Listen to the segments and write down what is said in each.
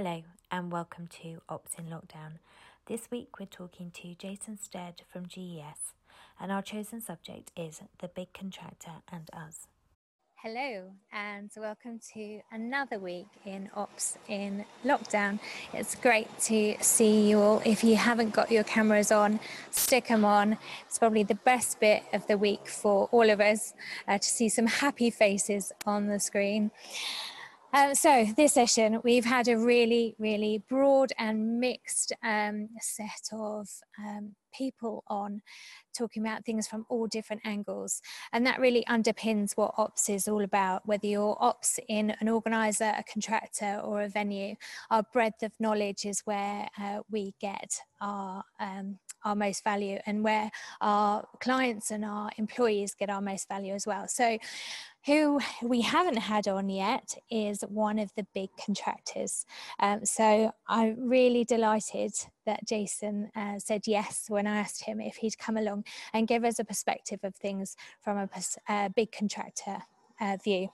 Hello, and welcome to Ops in Lockdown. This week we're talking to Jason Stead from GES, and our chosen subject is the big contractor and us. Hello, and welcome to another week in Ops in Lockdown. It's great to see you all. If you haven't got your cameras on, stick them on. It's probably the best bit of the week for all of us uh, to see some happy faces on the screen. Um, so, this session, we've had a really, really broad and mixed um, set of um, people on talking about things from all different angles. And that really underpins what ops is all about, whether you're ops in an organizer, a contractor, or a venue. Our breadth of knowledge is where uh, we get our um, our most value and where our clients and our employees get our most value as well. So who we haven't had on yet is one of the big contractors. Um, so I'm really delighted that Jason uh, said yes when I asked him if he'd come along and give us a perspective of things from a uh, big contractor uh, view.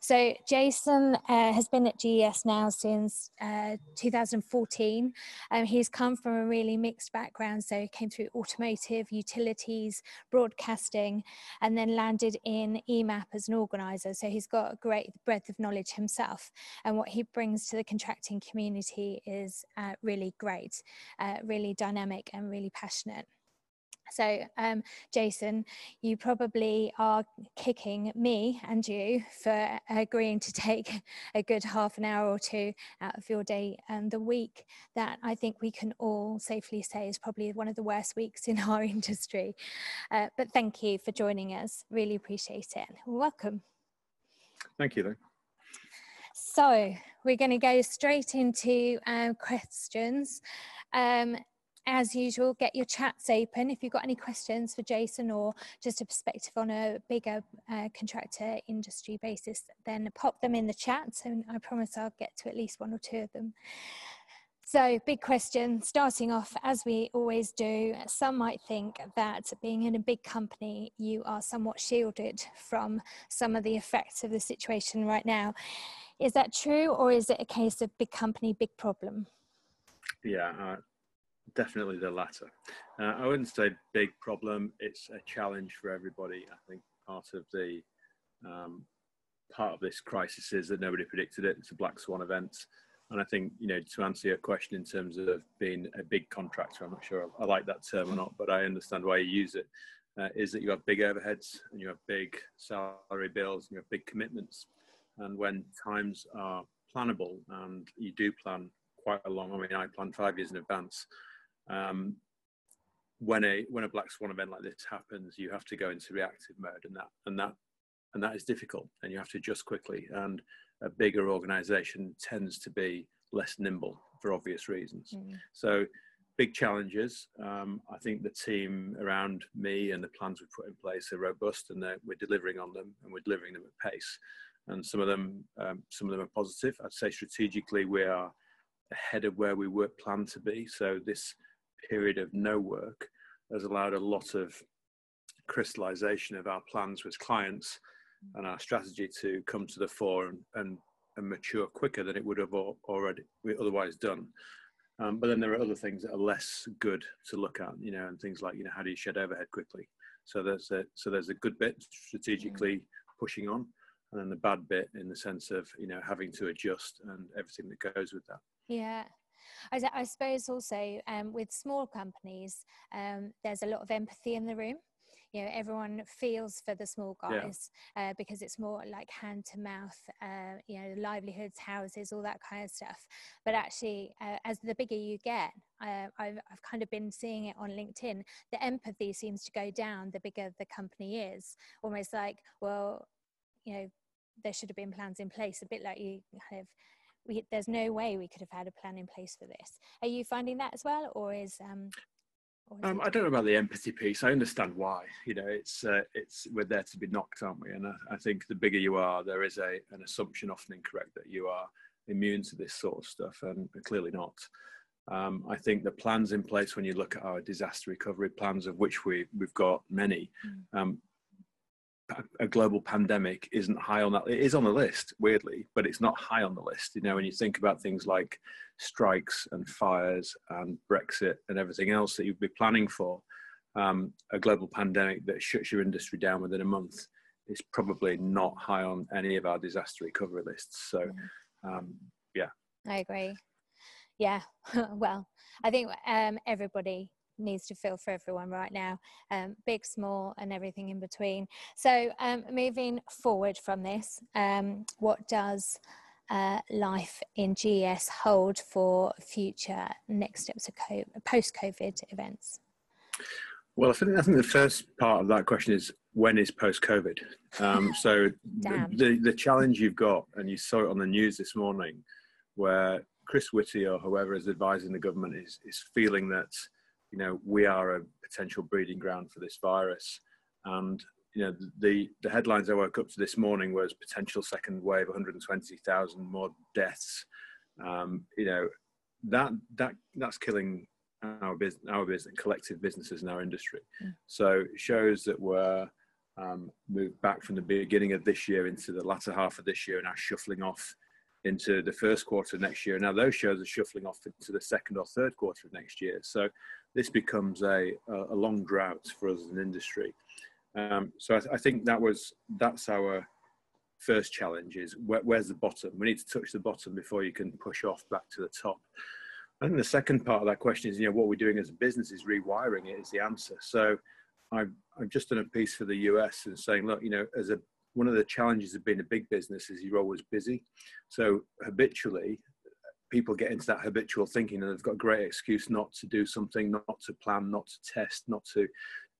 So Jason uh, has been at GES now since uh, 2014. Um, he's come from a really mixed background. So he came through automotive, utilities, broadcasting, and then landed in EMAP as an organizer. So he's got a great breadth of knowledge himself. And what he brings to the contracting community is uh, really great, uh, really dynamic and really passionate. So, um, Jason, you probably are kicking me and you for agreeing to take a good half an hour or two out of your day and the week that I think we can all safely say is probably one of the worst weeks in our industry. Uh, but thank you for joining us. Really appreciate it. Welcome. Thank you. Though. So, we're going to go straight into um, questions. Um, as usual, get your chats open. If you've got any questions for Jason or just a perspective on a bigger uh, contractor industry basis, then pop them in the chat. And I promise I'll get to at least one or two of them. So, big question starting off, as we always do. Some might think that being in a big company, you are somewhat shielded from some of the effects of the situation right now. Is that true, or is it a case of big company, big problem? Yeah, uh, definitely the latter. Uh, I wouldn't say big problem. It's a challenge for everybody. I think part of the um, part of this crisis is that nobody predicted it. It's a black swan event. And I think, you know, to answer your question in terms of being a big contractor, I'm not sure I like that term or not, but I understand why you use it. Uh, is that you have big overheads and you have big salary bills and you have big commitments. And when times are plannable and you do plan quite a long, I mean, I plan five years in advance, um, when a when a black swan event like this happens, you have to go into reactive mode, and that and that and that is difficult, and you have to adjust quickly. And a bigger organisation tends to be less nimble for obvious reasons. Mm. So, big challenges. Um, I think the team around me and the plans we put in place are robust, and we're delivering on them, and we're delivering them at pace. And some of them, um, some of them are positive. I'd say strategically, we are ahead of where we were planned to be. So this period of no work has allowed a lot of crystallization of our plans with clients and our strategy to come to the fore and, and, and mature quicker than it would have already otherwise done. Um, but then there are other things that are less good to look at, you know, and things like, you know, how do you shed overhead quickly? So there's a, so there's a good bit strategically pushing on, and then the bad bit in the sense of, you know, having to adjust and everything that goes with that. Yeah, I, I suppose also um, with small companies, um, there's a lot of empathy in the room. You know, everyone feels for the small guys yeah. uh, because it's more like hand to mouth, uh, you know, livelihoods, houses, all that kind of stuff. But actually, uh, as the bigger you get, uh, I've, I've kind of been seeing it on LinkedIn, the empathy seems to go down the bigger the company is. Almost like, well, you know, there should have been plans in place, a bit like you kind of we, there's no way we could have had a plan in place for this. Are you finding that as well, or is um, um, I don't know about the empathy piece. I understand why. You know, it's uh, it's we're there to be knocked, aren't we? And I, I, think the bigger you are, there is a an assumption, often incorrect, that you are immune to this sort of stuff, and clearly not. Um, I think the plans in place when you look at our disaster recovery plans, of which we we've got many, mm. um, a global pandemic isn't high on that. It is on the list, weirdly, but it's not high on the list. You know, when you think about things like strikes and fires and Brexit and everything else that you'd be planning for, um, a global pandemic that shuts your industry down within a month is probably not high on any of our disaster recovery lists. So, um, yeah. I agree. Yeah. well, I think um, everybody needs to feel for everyone right now, um, big, small, and everything in between. So, um, moving forward from this, um, what does uh, life in GES hold for future next steps of COVID events? Well, I think, I think the first part of that question is when is post COVID? Um, so, the, the, the challenge you've got, and you saw it on the news this morning, where Chris Whitty or whoever is advising the government is, is feeling that you know, we are a potential breeding ground for this virus. And, you know, the, the headlines I woke up to this morning was potential second wave, 120,000 more deaths. Um, you know, that, that, that's killing our business, our business, collective businesses in our industry. Mm. So it shows that we're um, moved back from the beginning of this year into the latter half of this year and are shuffling off into the first quarter of next year. Now those shows are shuffling off into the second or third quarter of next year. So this becomes a, a long drought for us as an industry. Um, so I, th- I, think that was that's our first challenge is where, where's the bottom? We need to touch the bottom before you can push off back to the top. I think the second part of that question is, you know, what we're doing as a business is rewiring it is the answer. So I've, I've just done a piece for the US and saying, look, you know, as a one of the challenges of being a big business is you're always busy. So habitually, people get into that habitual thinking and they've got a great excuse not to do something, not to plan, not to test, not to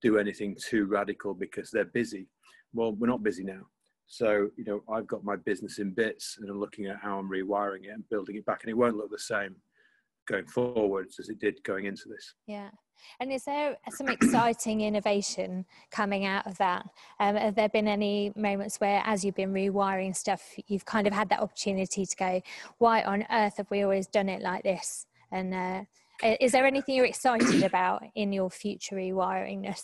do anything too radical because they're busy. Well, we're not busy now. So, you know, I've got my business in bits and I'm looking at how I'm rewiring it and building it back, and it won't look the same going forwards as it did going into this. Yeah. And is there some exciting innovation coming out of that? Um, have there been any moments where, as you've been rewiring stuff, you've kind of had that opportunity to go, why on earth have we always done it like this? And uh, is there anything you're excited about in your future rewiringness?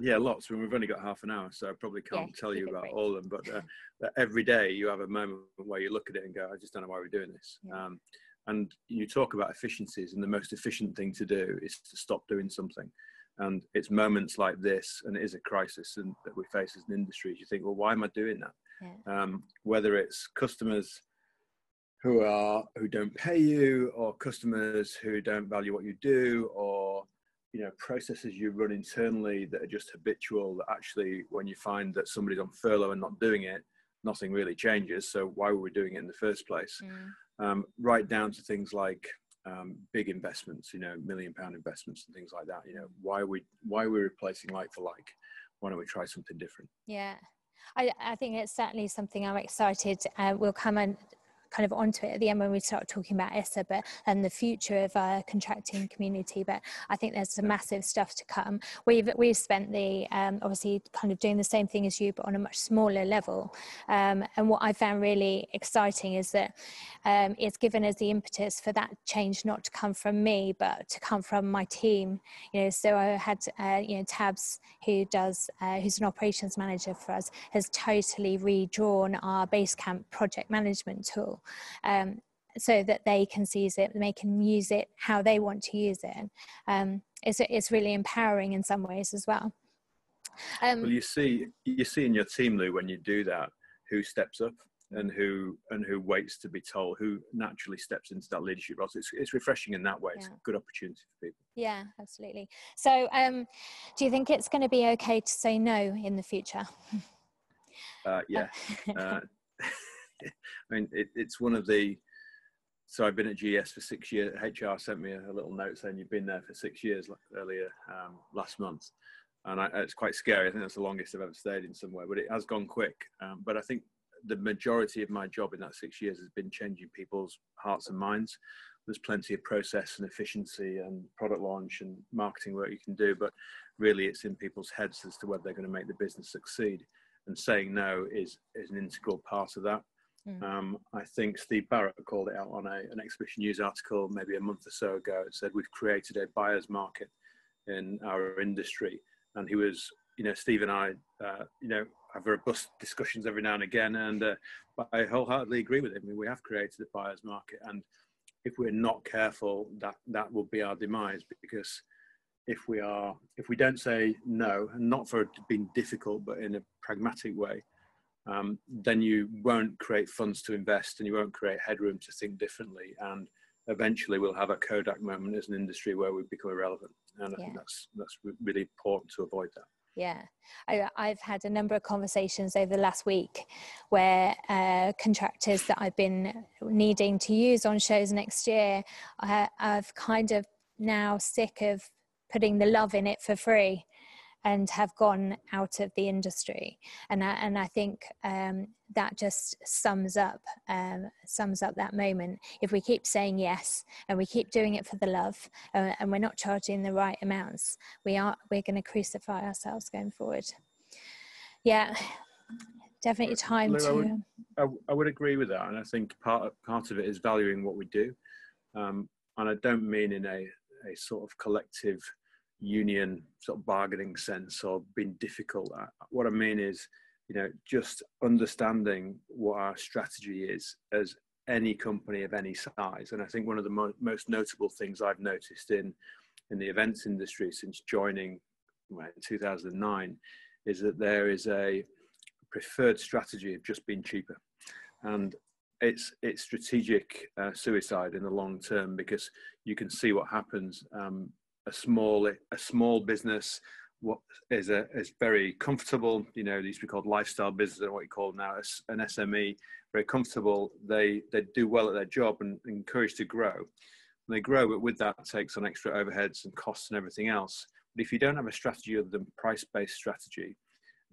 Yeah, lots. I mean, we've only got half an hour, so I probably can't yeah, tell you about all of them. But uh, every day you have a moment where you look at it and go, "I just don't know why we're doing this." Yeah. Um, and you talk about efficiencies, and the most efficient thing to do is to stop doing something. And it's moments like this, and it is a crisis and, that we face as an industry. You think, well, why am I doing that? Yeah. Um, whether it's customers who are who don't pay you, or customers who don't value what you do, or you know processes you run internally that are just habitual. That actually, when you find that somebody's on furlough and not doing it, nothing really changes. So why were we doing it in the first place? Mm um, right down to things like um, big investments, you know, million pound investments and things like that. You know, why are we why are we replacing like for like? Why don't we try something different? Yeah, I, I think it's certainly something I'm excited. Uh, we'll come and kind of onto it at the end when we start talking about ESSA, but and the future of our contracting community. But I think there's some massive stuff to come. We've we've spent the um, obviously kind of doing the same thing as you, but on a much smaller level. Um, and what I found really exciting is that um, it's given us the impetus for that change not to come from me, but to come from my team. You know, so I had uh, you know Tabs who does uh, who's an operations manager for us has totally redrawn our Basecamp project management tool um, so that they can seize it, they can use it how they want to use it. Um, it's, it's really empowering in some ways as well. Um, well, you see, you see in your team, Lou, when you do that, who steps up and who and who waits to be told, who naturally steps into that leadership role. So it's, it's refreshing in that way. Yeah. It's a good opportunity for people. Yeah, absolutely. So, um, do you think it's going to be okay to say no in the future? Uh, yeah. uh, I mean, it, it's one of the. So I've been at GES for six years. HR sent me a, little note saying you've been there for six years earlier um, last month, and I, it's quite scary. I think that's the longest I've ever stayed in somewhere, but it has gone quick. Um, but I think the majority of my job in that six years has been changing people's hearts and minds. There's plenty of process and efficiency and product launch and marketing work you can do, but really it's in people's heads as to whether they're going to make the business succeed. And saying no is is an integral part of that. Mm. Um, I think Steve Barrett called it out on a, an exhibition news article maybe a month or so ago. It said we've created a buyer's market in our industry, and he was you know, Steve and I, uh, you know, have robust discussions every now and again, and uh, I wholeheartedly agree with him. I mean, we have created a buyer's market, and if we're not careful, that that will be our demise because if we are if we don't say no and not for being difficult but in a pragmatic way um, then you won't create funds to invest and you won't create headroom to think differently. And eventually we'll have a kodak moment as an industry where we become irrelevant. And yeah. i think that's that's really important to avoid that. Yeah. I, have had a number of conversations over the last week where uh, contractors that i've been needing to use on shows next year I, i've kind of now sick of putting the love in it for free and have gone out of the industry. And I, and I think um, that just sums up um, sums up that moment. If we keep saying yes and we keep doing it for the love uh, and we're not charging the right amounts we are we're going to crucify ourselves going forward. Yeah definitely time Lou, to I would, I, I would, agree with that and I think part of, part of it is valuing what we do. Um, and I don't mean in a, a sort of collective union sort of bargaining sense or being difficult. What I mean is, you know, just understanding what our strategy is as any company of any size. And I think one of the mo- most notable things I've noticed in in the events industry since joining well, in 2009 is that there is a preferred strategy of just being cheaper, and it's it's strategic uh, suicide in the long term because you can see what happens um, a small a small business what is a is very comfortable you know these we called lifestyle business or what you call now an sme very comfortable. They they do well at their job and encouraged to grow. And they grow but with that takes on extra overheads and costs and everything else. But if you don't have a strategy other than price based strategy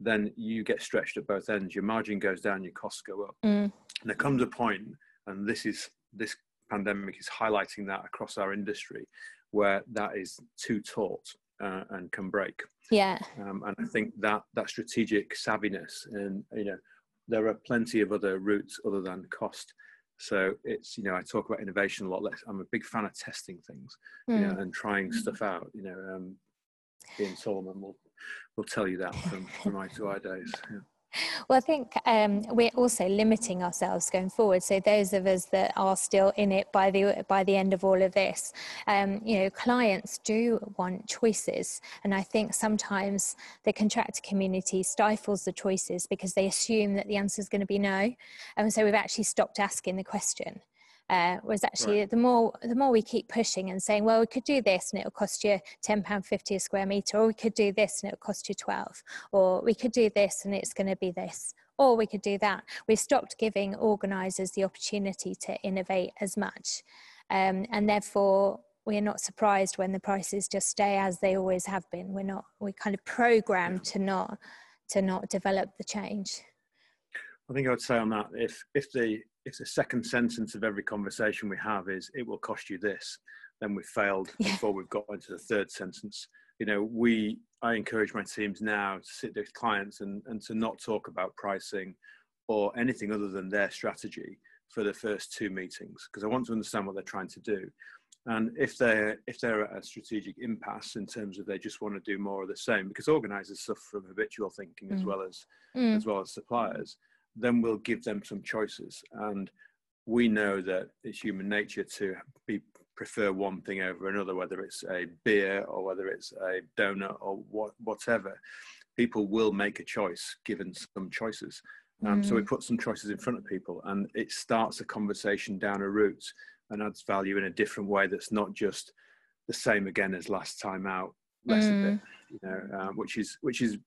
then you get stretched at both ends. Your margin goes down your costs go up. Mm. and there comes a point and this is this pandemic is highlighting that across our industry where that is too taut uh, and can break. Yeah. Um, and I think that that strategic savviness, and you know, there are plenty of other routes other than cost. So it's you know I talk about innovation a lot. Less. I'm a big fan of testing things, mm. you know, hmm. and trying stuff out. You know, um, Ian Solomon will will tell you that from from my i2i days. Yeah. Well, I think um, we're also limiting ourselves going forward. So those of us that are still in it by the by the end of all of this, um, you know, clients do want choices, and I think sometimes the contractor community stifles the choices because they assume that the answer is going to be no, and so we've actually stopped asking the question. Uh, was actually right. the more the more we keep pushing and saying, well, we could do this and it'll cost you ten pound fifty a square meter, or we could do this and it'll cost you twelve, or we could do this and it's going to be this, or we could do that. We've stopped giving organisers the opportunity to innovate as much, um, and therefore we're not surprised when the prices just stay as they always have been. We're not we're kind of programmed to not to not develop the change. I think I would say on that if if the if the second sentence of every conversation we have is it will cost you this then we've failed yeah. before we've got into the third sentence you know we i encourage my teams now to sit with clients and, and to not talk about pricing or anything other than their strategy for the first two meetings because i want to understand what they're trying to do and if they're if they're at a strategic impasse in terms of they just want to do more of the same because organizers suffer from habitual thinking mm. as well as mm. as well as suppliers then we'll give them some choices. And we know that it's human nature to be prefer one thing over another, whether it's a beer or whether it's a donut or what, whatever. People will make a choice given some choices. Um, mm. So we mm. put some choices in front of people, and it starts a conversation down a route and adds value in a different way that's not just the same again as last time out, less mm. a bit, you know, um, which is which is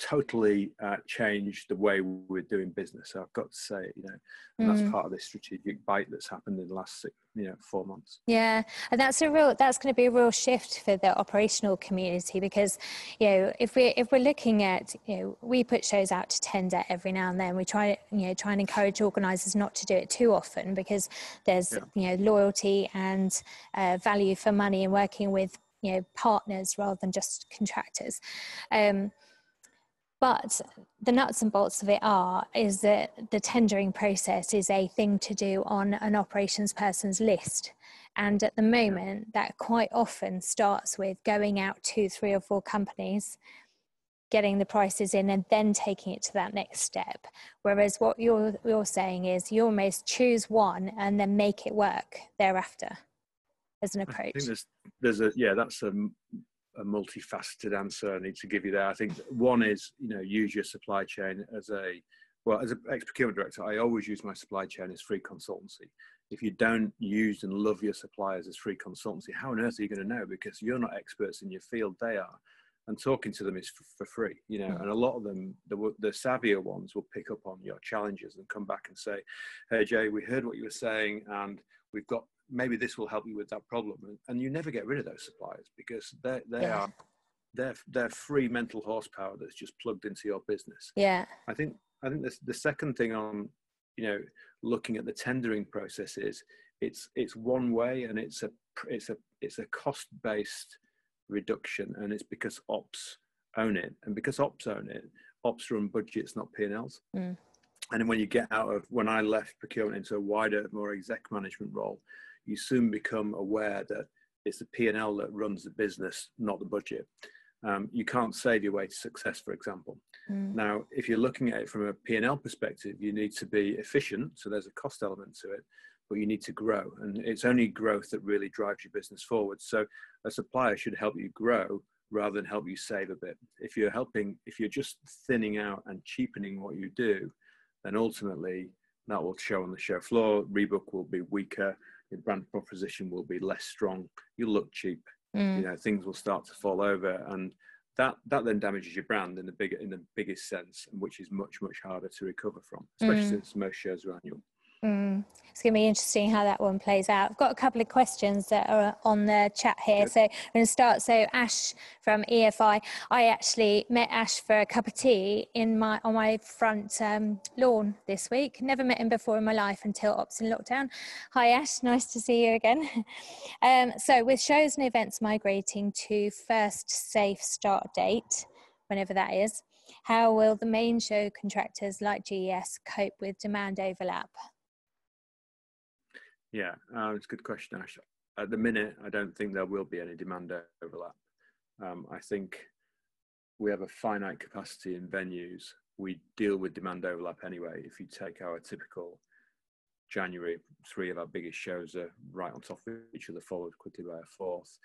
totally uh, changed the way we're doing business. So I've got to say, you know, and mm. that's part of this strategic bite that's happened in the last six, you know, four months. Yeah, and that's a real that's going to be a real shift for the operational community because, you know, if we if we're looking at, you know, we put shows out to tender every now and then. We try, you know, try and encourage organisers not to do it too often because there's, yeah. you know, loyalty and uh, value for money in working with you know partners rather than just contractors. Um, but the nuts and bolts of it are is that the tendering process is a thing to do on an operations person's list. And at the moment, that quite often starts with going out to three or four companies, getting the prices in and then taking it to that next step. Whereas what you're you're saying is you almost choose one and then make it work thereafter as an approach. I think there's there's a yeah that's a, a multifaceted answer I need to give you there. I think one is you know use your supply chain as a well as an ex procurement director I always use my supply chain as free consultancy. If you don't use and love your suppliers as free consultancy, how on earth are you going to know? Because you're not experts in your field; they are and talking to them is for, for free you know mm. and a lot of them the, the savvier ones will pick up on your challenges and come back and say hey jay we heard what you were saying and we've got maybe this will help you with that problem and, and you never get rid of those suppliers because they they yeah. are they're they're free mental horsepower that's just plugged into your business yeah i think i think this, the second thing on you know looking at the tendering process is it's it's one way and it's a it's a it's a cost based reduction, and it's because ops own it, and because ops own it, ops run budgets, not P&Ls. Mm. And when you get out of when I left procurement into a wider, more exec management role, you soon become aware that it's the P&L that runs the business, not the budget. Um, you can't save your way to success, for example. Mm. Now, if you're looking at it from a P&L perspective, you need to be efficient. So there's a cost element to it but you need to grow. And it's only growth that really drives your business forward. So a supplier should help you grow rather than help you save a bit. If you're helping, if you're just thinning out and cheapening what you do, then ultimately that will show on the show floor. Rebook will be weaker. Your brand proposition will be less strong. You'll look cheap. Mm. You know, things will start to fall over, and that that then damages your brand in the bigger in the biggest sense, and which is much much harder to recover from, especially mm. since most shows are annual. Mm. It's going to be interesting how that one plays out. I've got a couple of questions that are on the chat here. So I'm going to start. So Ash from EFI, I actually met Ash for a cup of tea in my on my front um, lawn this week. Never met him before in my life until Ops in lockdown. Hi Ash, nice to see you again. um, so with shows and events migrating to first safe start date, whenever that is, how will the main show contractors like GES cope with demand overlap? Yeah, uh, it's a good question, Ash. At the minute, I don't think there will be any demand overlap. Um, I think we have a finite capacity in venues. We deal with demand overlap anyway. If you take our typical January, three of our biggest shows are right on top of each other, followed quickly by a fourth.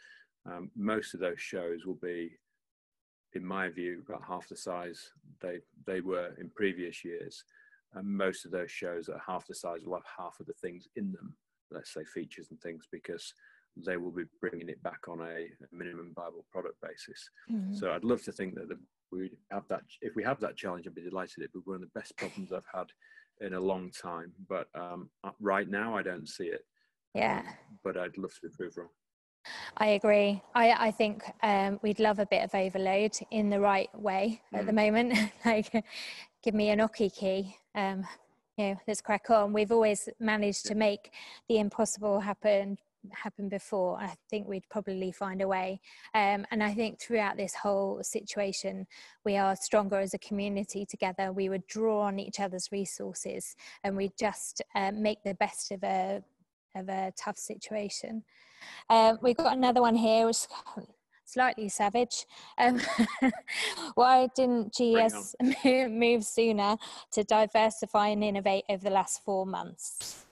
Um, most of those shows will be, in my view, about half the size they they were in previous years. And most of those shows are half the size will have half of the things in them let's say features and things because they will be bringing it back on a, minimum viable product basis. Mm-hmm. So I'd love to think that the, we have that. If we have that challenge, I'd be delighted. It'd be one of the best problems I've had in a long time. But um, uh, right now, I don't see it. Yeah. Um, but I'd love to be proved wrong. I agree. I, I think um, we'd love a bit of overload in the right way mm. at the mm. moment. like, give me a Nokia key. Um, you know, let's crack on. We've always managed to make the impossible happen happen before. I think we'd probably find a way. Um, and i think throughout this whole situation we are stronger as a community together. We would draw on each other's resources and we just uh, make the best of a of a tough situation. Um, we've got another one here which slightly savage. Um, why didn't GES move sooner to diversify and innovate over the last four months?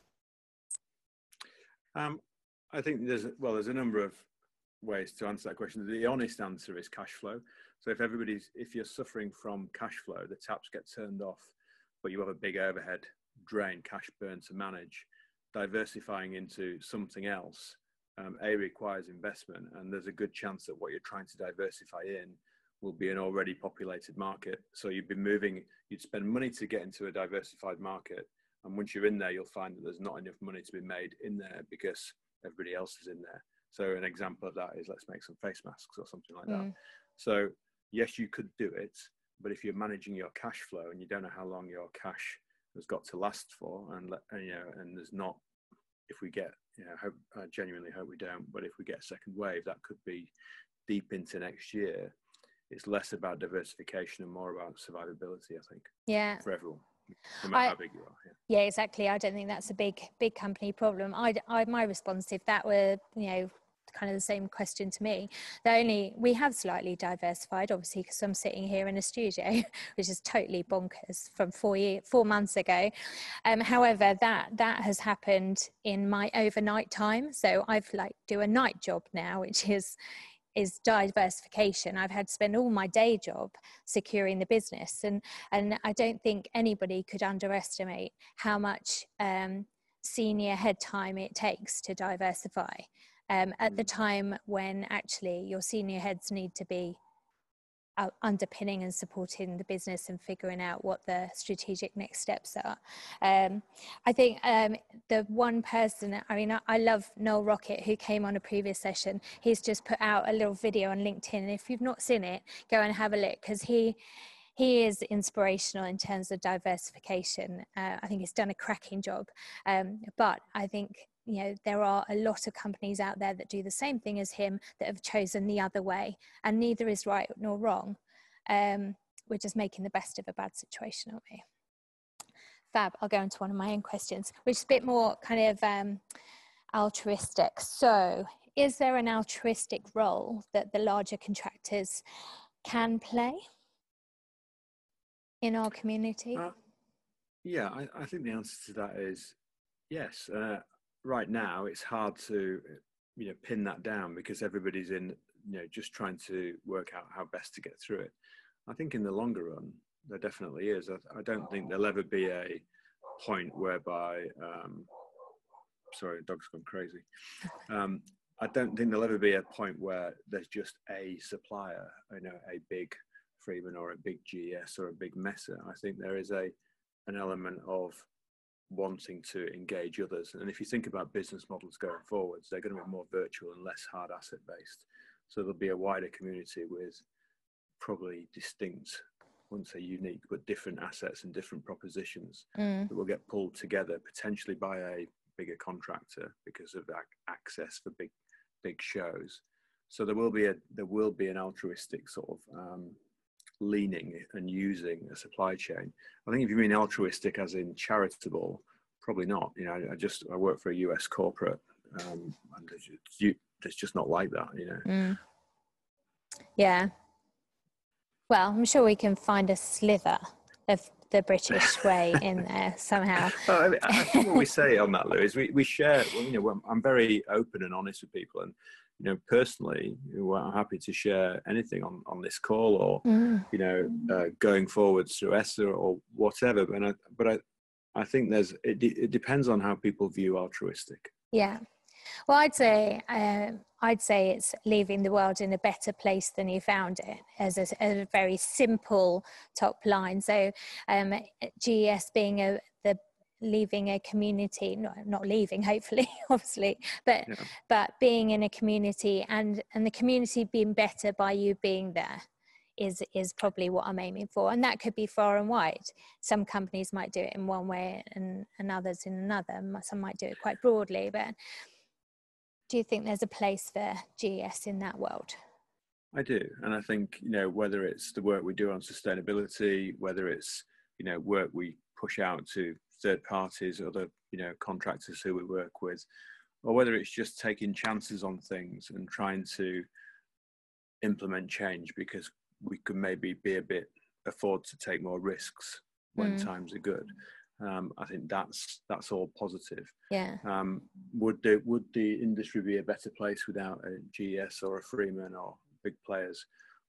Um, I think there's well, there's a number of ways to answer that question. The honest answer is cash flow. So if everybody's if you're suffering from cash flow, the taps get turned off, but you have a big overhead drain, cash burn to manage. Diversifying into something else um, A requires investment, and there's a good chance that what you're trying to diversify in will be an already populated market. So you'd be moving, you'd spend money to get into a diversified market, and once you're in there, you'll find that there's not enough money to be made in there because everybody else is in there. So an example of that is let's make some face masks or something like that. Mm. So yes, you could do it, but if you're managing your cash flow and you don't know how long your cash has got to last for, and, and you know, and there's not, if we get you know, hope, I genuinely hope we don't. But if we get a second wave, that could be deep into next year. It's less about diversification and more about survivability. I think. Yeah. For everyone. No matter I, how big you are. Yeah. yeah. exactly. I don't think that's a big, big company problem. I, I, my response, if that were, you know, kind of the same question to me. The only we have slightly diversified, obviously, because I'm sitting here in a studio, which is totally bonkers from four year, four months ago. Um, however, that that has happened in my overnight time. So I've like do a night job now, which is is diversification. I've had to spend all my day job securing the business, and and I don't think anybody could underestimate how much um, senior head time it takes to diversify um, at the mm. time when actually your senior heads need to be uh, underpinning and supporting the business and figuring out what the strategic next steps are. Um, I think um, the one person, I mean, I, I, love Noel Rocket, who came on a previous session. He's just put out a little video on LinkedIn. And if you've not seen it, go and have a look because he he is inspirational in terms of diversification. Uh, I think he's done a cracking job. Um, but I think you know there are a lot of companies out there that do the same thing as him that have chosen the other way and neither is right nor wrong. Um, we're just making the best of a bad situation aren't we? Fab i'll go into one of my own questions which is a bit more kind of um, altruistic. So is there an altruistic role that the larger contractors can play in our community? Uh, yeah I, I, think the answer to that is yes. Uh, right now it's hard to you know pin that down because everybody's in you know just trying to work out how best to get through it. I think in the longer run there definitely is. I, I don't think there'll ever be a point whereby um, sorry dog's gone crazy. Um, i don't think there'll ever be a point where there's just a supplier you know a big freeman or a big GES or a big messer i think there is a an element of wanting to engage others. And if you think about business models going forwards, they're going to be more virtual and less hard asset based. So there'll be a wider community with probably distinct, I wouldn't say unique, but different assets and different propositions mm. that will get pulled together potentially by a bigger contractor because of that access for big, big shows. So there will be a there will be an altruistic sort of um, leaning and using a supply chain. I think if you mean altruistic as in charitable, probably not. You know, I just I work for a US corporate, um, and it's just, it's just not like that. You know. Mm. Yeah. Well, I'm sure we can find a sliver of the British way in there somehow. Well, I, mean, I, think what we say on that, Lou, is we, we share, well, you know, I'm very open and honest with people. And you know, personally, I'm happy to share anything on, on this call or, mm. you know, uh, going forwards through ESSA or whatever. But I, but I, I think there's, it, it depends on how people view altruistic. Yeah. Well, I'd say uh, I'd say it's leaving the world in a better place than you found it, as a, as a very simple top line. So, um, GES being a, the leaving a community not, not leaving hopefully obviously but yeah. but being in a community and and the community being better by you being there is is probably what I'm aiming for and that could be far and wide some companies might do it in one way and, and others in another some might do it quite broadly but do you think there's a place for GES in that world I do and I think you know whether it's the work we do on sustainability whether it's you know work we push out to third parties, other you know contractors who we work with, or whether it's just taking chances on things and trying to implement change because we could maybe be a bit afford to take more risks when mm. times are good. Um, I think that's that's all positive. Yeah. Um, would the would the industry be a better place without a GES or a Freeman or big players?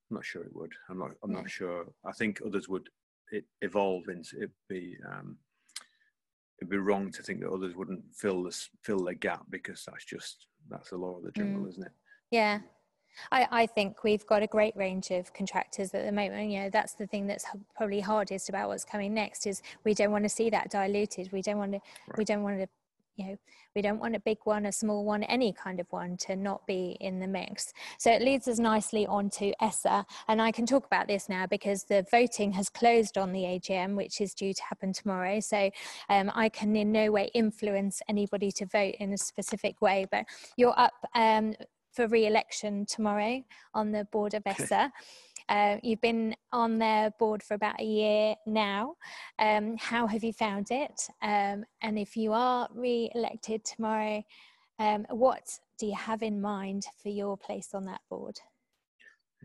I'm not sure it would. I'm not. I'm yeah. not sure. I think others would it evolve into it be um, it'd be wrong to think that others wouldn't fill this fill the gap because that's just that's the law of the jungle, mm. isn't it? Yeah. I, I think we've got a great range of contractors at the moment. You know, that's the thing that's probably hardest about what's coming next is we don't want to see that diluted. We don't want to, right. we don't want to you know we don't want a big one a small one any kind of one to not be in the mix. So it leads us nicely on to essa and i can talk about this now because the voting has closed on the agm which is due to happen tomorrow. So um, i can in no way influence anybody to vote in a specific way but you're up um, for re-election tomorrow on the board of essa uh, you've been on their board for about a year now. Um, how have you found it? Um, and if you are re elected tomorrow, um, what do you have in mind for your place on that board?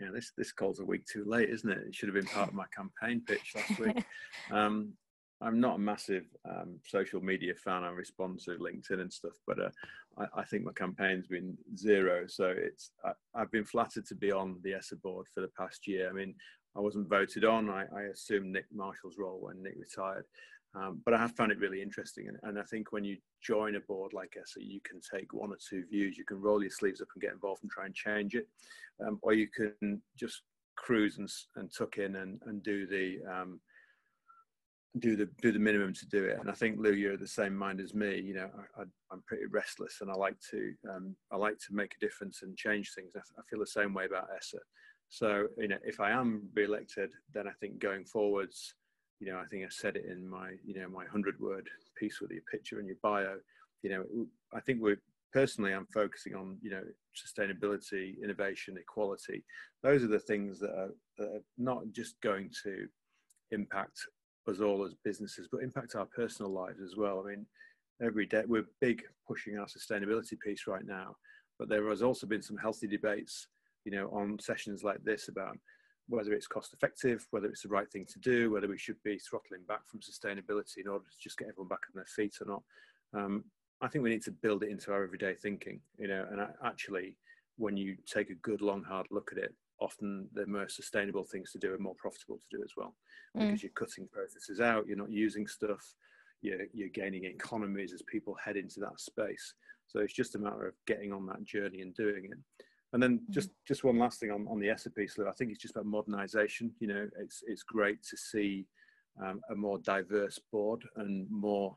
Yeah, this this call's a week too late, isn't it? It should have been part of my campaign pitch last week. I'm not a massive um, social media fan. I respond to LinkedIn and stuff, but uh, I, I, think my campaign's been zero. So it's I, have been flattered to be on the ESSA board for the past year. I mean, I wasn't voted on. I, I assumed Nick Marshall's role when Nick retired, um, but I have found it really interesting. And, and, I think when you join a board like ESSA, you can take one or two views. You can roll your sleeves up and get involved and try and change it, um, or you can just cruise and, and tuck in and, and do the um, do the do the minimum to do it. And I think Lou, you're the same mind as me. You know, I, am pretty restless, and I like to um, I like to make a difference and change things. I, I, feel the same way about ESSA. So you know, if I am re-elected, then I think going forwards, you know, I think I said it in my you know my hundred word piece with your picture and your bio. You know, I think we're personally I'm focusing on you know sustainability, innovation, equality. Those are the things that are, that are not just going to impact us all as businesses, but impact our personal lives as well. I mean, every day we're big pushing our sustainability piece right now, but there has also been some healthy debates, you know, on sessions like this about whether it's cost effective, whether it's the right thing to do, whether we should be throttling back from sustainability in order to just get everyone back on their feet or not. Um, I think we need to build it into our everyday thinking, you know, and actually, when you take a good long hard look at it, often the most sustainable things to do are more profitable to do as well mm. because you're cutting processes out you're not using stuff you're, you're gaining economies as people head into that space so it's just a matter of getting on that journey and doing it and then mm. just just one last thing on, on the ESSA piece Lou. I think it's just about modernization you know it's it's great to see um, a more diverse board and more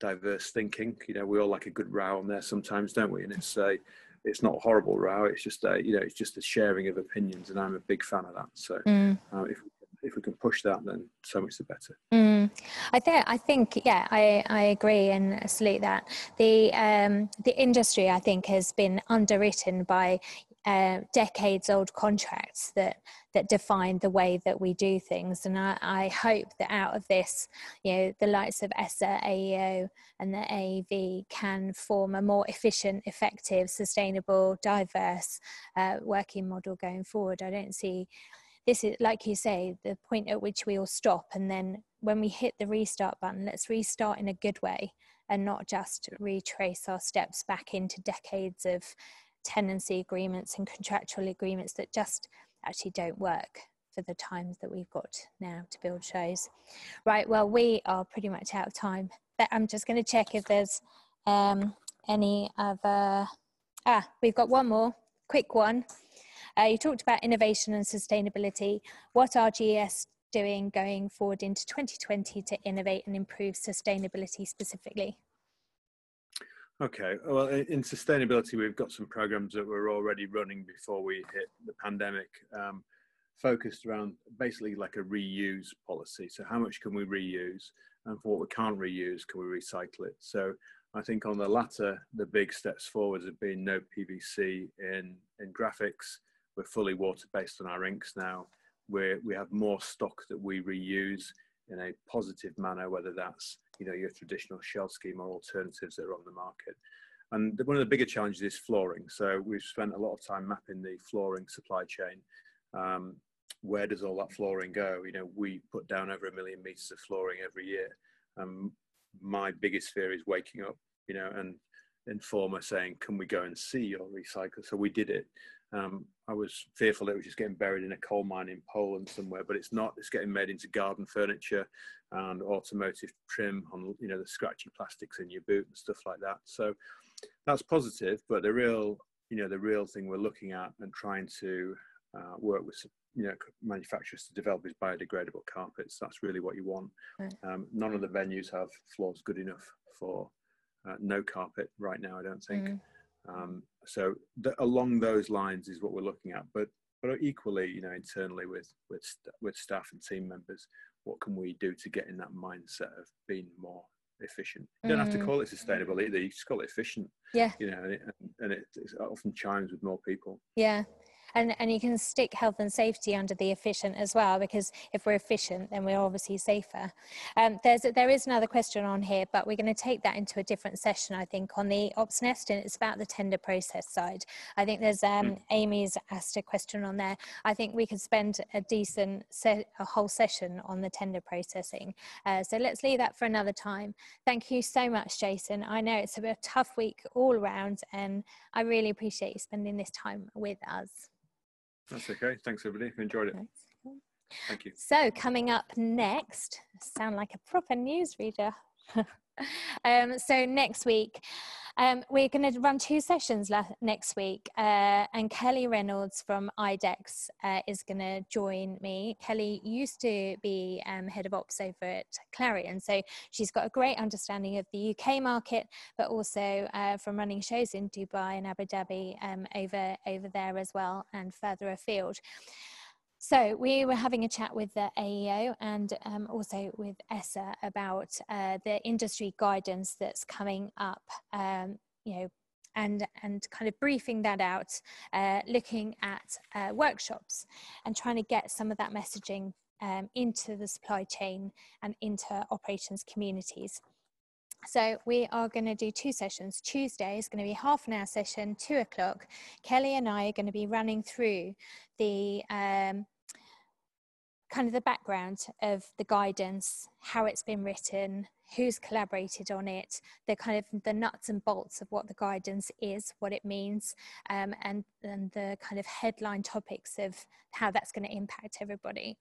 diverse thinking you know we all like a good row on there sometimes don't we and it's a it's not a horrible row. It's just a you know it's just a sharing of opinions, and I'm a big fan of that. So mm. uh, if if we can push that, then so much the better. Mm. I think I think yeah, I, I agree and salute that. The um, the industry I think has been underwritten by uh, decades old contracts that that define the way that we do things. And I, I, hope that out of this you know the likes of ESSA, AEO and the AEV can form a more efficient effective sustainable diverse uh, working model going forward. I don't see this is like you say the point at which we all stop and then when we hit the restart button let's restart in a good way and not just retrace our steps back into decades of tenancy agreements and contractual agreements that just actually don't work for the times that we've got now to build shows. Right, well, we are pretty much out of time, but I'm just going to check if there's um, any other. Ah, we've got one more quick one. Uh, you talked about innovation and sustainability. What are GES doing going forward into 2020 to innovate and improve sustainability specifically? Okay, well, in sustainability, we've got some programs that were already running before we hit the pandemic, um, focused around basically like a reuse policy. So, how much can we reuse, and for what we can't reuse, can we recycle it? So, I think on the latter, the big steps forwards have been no PVC in in graphics. We're fully water based on our inks now. we we have more stock that we reuse in a positive manner, whether that's you know your traditional shell scheme or alternatives that are on the market. And one of the bigger challenges is flooring. So we've spent a lot of time mapping the flooring supply chain. Um, where does all that flooring go? You know, we put down over a million meters of flooring every year. Um, my biggest fear is waking up, you know, and Informa saying, "Can we go and see your recycle?" So we did it. Um, I was fearful that it was just getting buried in a coal mine in Poland somewhere, but it's not. It's getting made into garden furniture and automotive trim on you know the scratchy plastics in your boot and stuff like that. So that's positive. But the real you know the real thing we're looking at and trying to uh, work with you know manufacturers to develop is biodegradable carpets. That's really what you want. Um, none of the venues have floors good enough for uh, no carpet right now. I don't think. Mm. Um, so the, along those lines is what we're looking at. But but equally, you know, internally with with with staff and team members, what can we do to get in that mindset of being more efficient? You don't mm. have to mm. call it sustainable either. You just call it efficient. Yeah. You know, and it, and it, it often chimes with more people. Yeah. And and you can stick health and safety under the efficient as well because if we're efficient then we're obviously safer. Um, there's there is another question on here but we're going to take that into a different session i think on the ops nest and it's about the tender process side. I think there's um, mm. amy's asked a question on there. I think we could spend a decent set a whole session on the tender processing. Uh, so let's leave that for another time. Thank you so much jason. I know it's a tough week all around and i really appreciate you spending this time with us that's okay. Thanks, everybody. Enjoyed it. Thank you. So, coming up next, sound like a proper newsreader. um, so, next week, um, we're going to run two sessions next week, uh, and Kelly Reynolds from IDEX uh, is going to join me. Kelly used to be um, head of ops over at Clarion, so she's got a great understanding of the UK market, but also uh, from running shows in Dubai and Abu Dhabi um, over over there as well, and further afield. So we were having a chat with the AEO and um, also with ESSA about uh, the industry guidance that's coming up. Um, you know, and and kind of briefing that out, uh, looking at uh, workshops and trying to get some of that messaging um, into the supply chain and into operations communities. So we are going to do two sessions. Tuesday is going to be half an hour session, two o'clock. Kelly and I are going to be running through the um, kind of the background of the guidance, how it's been written, who's collaborated on it, the kind of the nuts and bolts of what the guidance is, what it means, um, and, and the kind of headline topics of how that's going to impact everybody.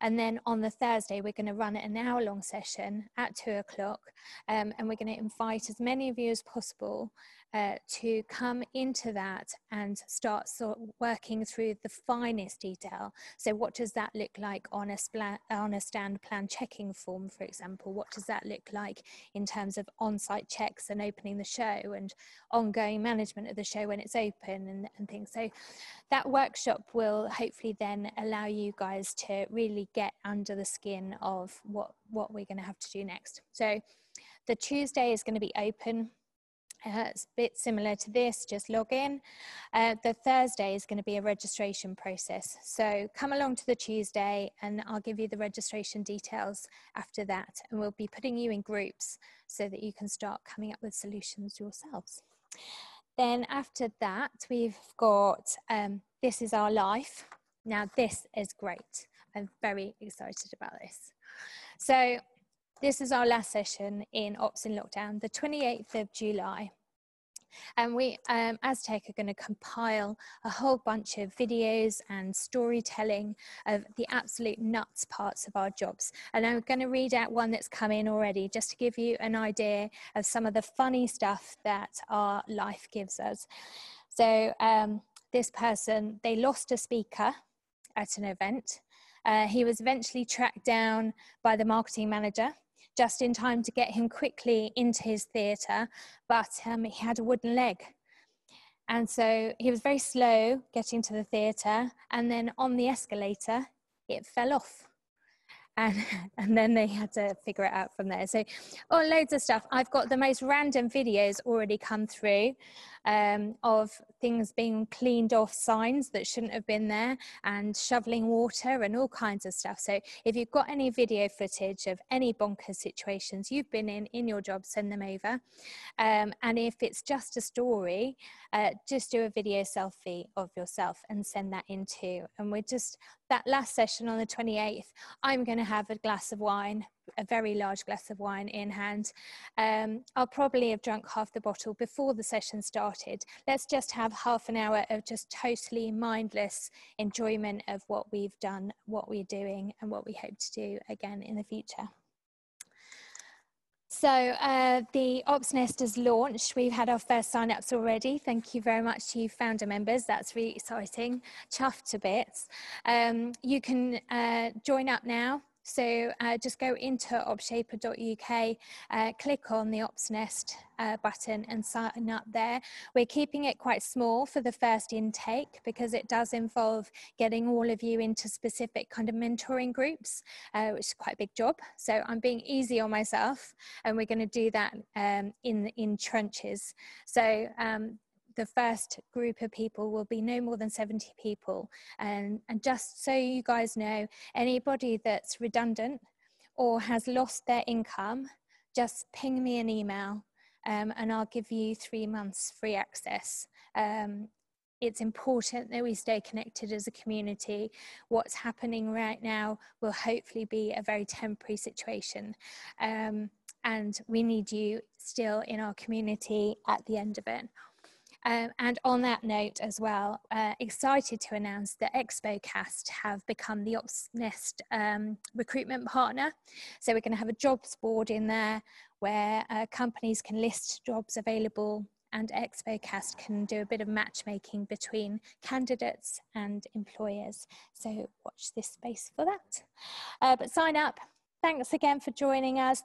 And then on the Thursday, we're going to run an hour long session at two o'clock, um, and we're going to invite as many of you as possible uh, to come into that and start sort of working through the finest detail. So, what does that look like on a, on a stand plan checking form, for example? What does that look like in terms of on site checks and opening the show and ongoing management of the show when it's open and, and things? So, that workshop will hopefully then allow you guys to really get under the skin of what, what we're going to have to do next. So, the Tuesday is going to be open uh, it's a bit similar to this, just log in. Uh, the Thursday is going to be a registration process. So come along to the Tuesday and I'll give you the registration details after that. And we'll be putting you in groups so that you can start coming up with solutions yourselves. Then after that, we've got um, This is Our Life. Now, this is great. I'm very excited about this. So this is our last session in Ops in Lockdown, the 28th of July. And we, um, Aztec, are going to compile a whole bunch of videos and storytelling of the absolute nuts parts of our jobs. And I'm going to read out one that's come in already just to give you an idea of some of the funny stuff that our life gives us. So, um, this person, they lost a speaker at an event. Uh, he was eventually tracked down by the marketing manager just in time to get him quickly into his theatre, but um, he had a wooden leg. And so he was very slow getting to the theatre, and then on the escalator, it fell off and and then they had to figure it out from there. So oh loads of stuff. I've got the most random videos already come through um, of things being cleaned off signs that shouldn't have been there and shoveling water and all kinds of stuff. So if you've got any video footage of any bonkers situations you've been in in your job send them over. Um, and if it's just a story uh, just do a video selfie of yourself and send that in too. And we're just that last session on the 28th, I'm going to have a glass of wine, a very large glass of wine in hand. Um, I'll probably have drunk half the bottle before the session started. Let's just have half an hour of just totally mindless enjoyment of what we've done, what we're doing, and what we hope to do again in the future. So uh, the Ops Nest has launched. We've had our first sign-ups already. Thank you very much to you founder members. That's really exciting. Chuffed to bits. Um, you can uh, join up now. So uh, just go into opshaper.uk, uh, click on the Ops Nest uh, button and sign up there. We're keeping it quite small for the first intake because it does involve getting all of you into specific kind of mentoring groups, uh, which is quite a big job. So I'm being easy on myself and we're going to do that um, in, in trenches. So um, the first group of people will be no more than 70 people. And, and just so you guys know, anybody that's redundant or has lost their income, just ping me an email um, and I'll give you three months free access. Um, it's important that we stay connected as a community. What's happening right now will hopefully be a very temporary situation. Um, and we need you still in our community at the end of it. Um, and on that note as well, uh, excited to announce that ExpoCast have become the OpsNest um, recruitment partner. So we're going to have a jobs board in there where uh, companies can list jobs available and ExpoCast can do a bit of matchmaking between candidates and employers. So watch this space for that. Uh, but sign up. Thanks again for joining us.